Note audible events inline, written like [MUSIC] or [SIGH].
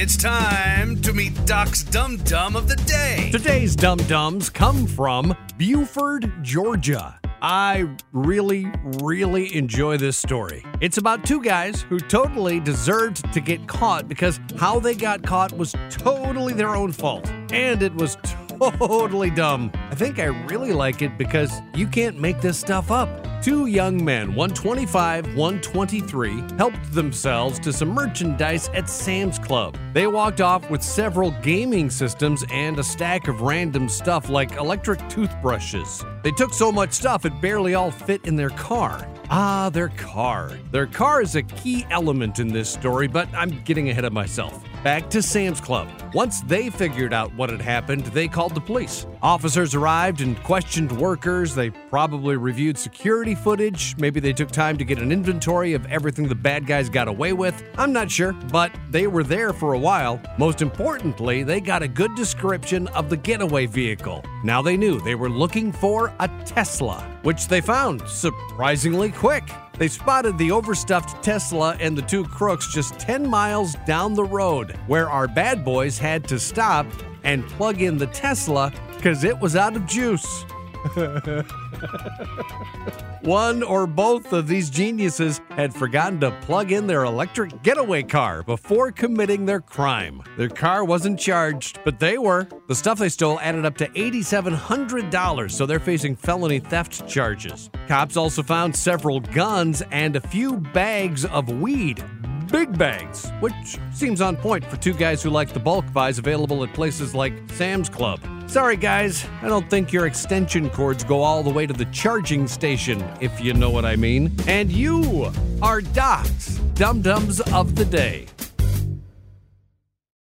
It's time to meet Doc's Dum Dum of the Day. Today's Dum Dums come from Buford, Georgia. I really, really enjoy this story. It's about two guys who totally deserved to get caught because how they got caught was totally their own fault. And it was [LAUGHS] totally dumb. I think I really like it because you can't make this stuff up. Two young men, 125, 123, helped themselves to some merchandise at Sam's Club. They walked off with several gaming systems and a stack of random stuff like electric toothbrushes. They took so much stuff it barely all fit in their car. Ah, their car. Their car is a key element in this story, but I'm getting ahead of myself. Back to Sam's Club. Once they figured out what had happened, they called the police. Officers arrived and questioned workers. They probably reviewed security footage. Maybe they took time to get an inventory of everything the bad guys got away with. I'm not sure, but they were there for a while. Most importantly, they got a good description of the getaway vehicle. Now they knew they were looking for a Tesla, which they found surprisingly quick. They spotted the overstuffed Tesla and the two crooks just 10 miles down the road, where our bad boys had to stop and plug in the Tesla because it was out of juice. [LAUGHS] One or both of these geniuses had forgotten to plug in their electric getaway car before committing their crime. Their car wasn't charged, but they were. The stuff they stole added up to $8,700, so they're facing felony theft charges. Cops also found several guns and a few bags of weed big bags, which seems on point for two guys who like the bulk buys available at places like Sam's Club. Sorry, guys, I don't think your extension cords go all the way to the charging station, if you know what I mean. And you are Doc's Dum Dums of the Day.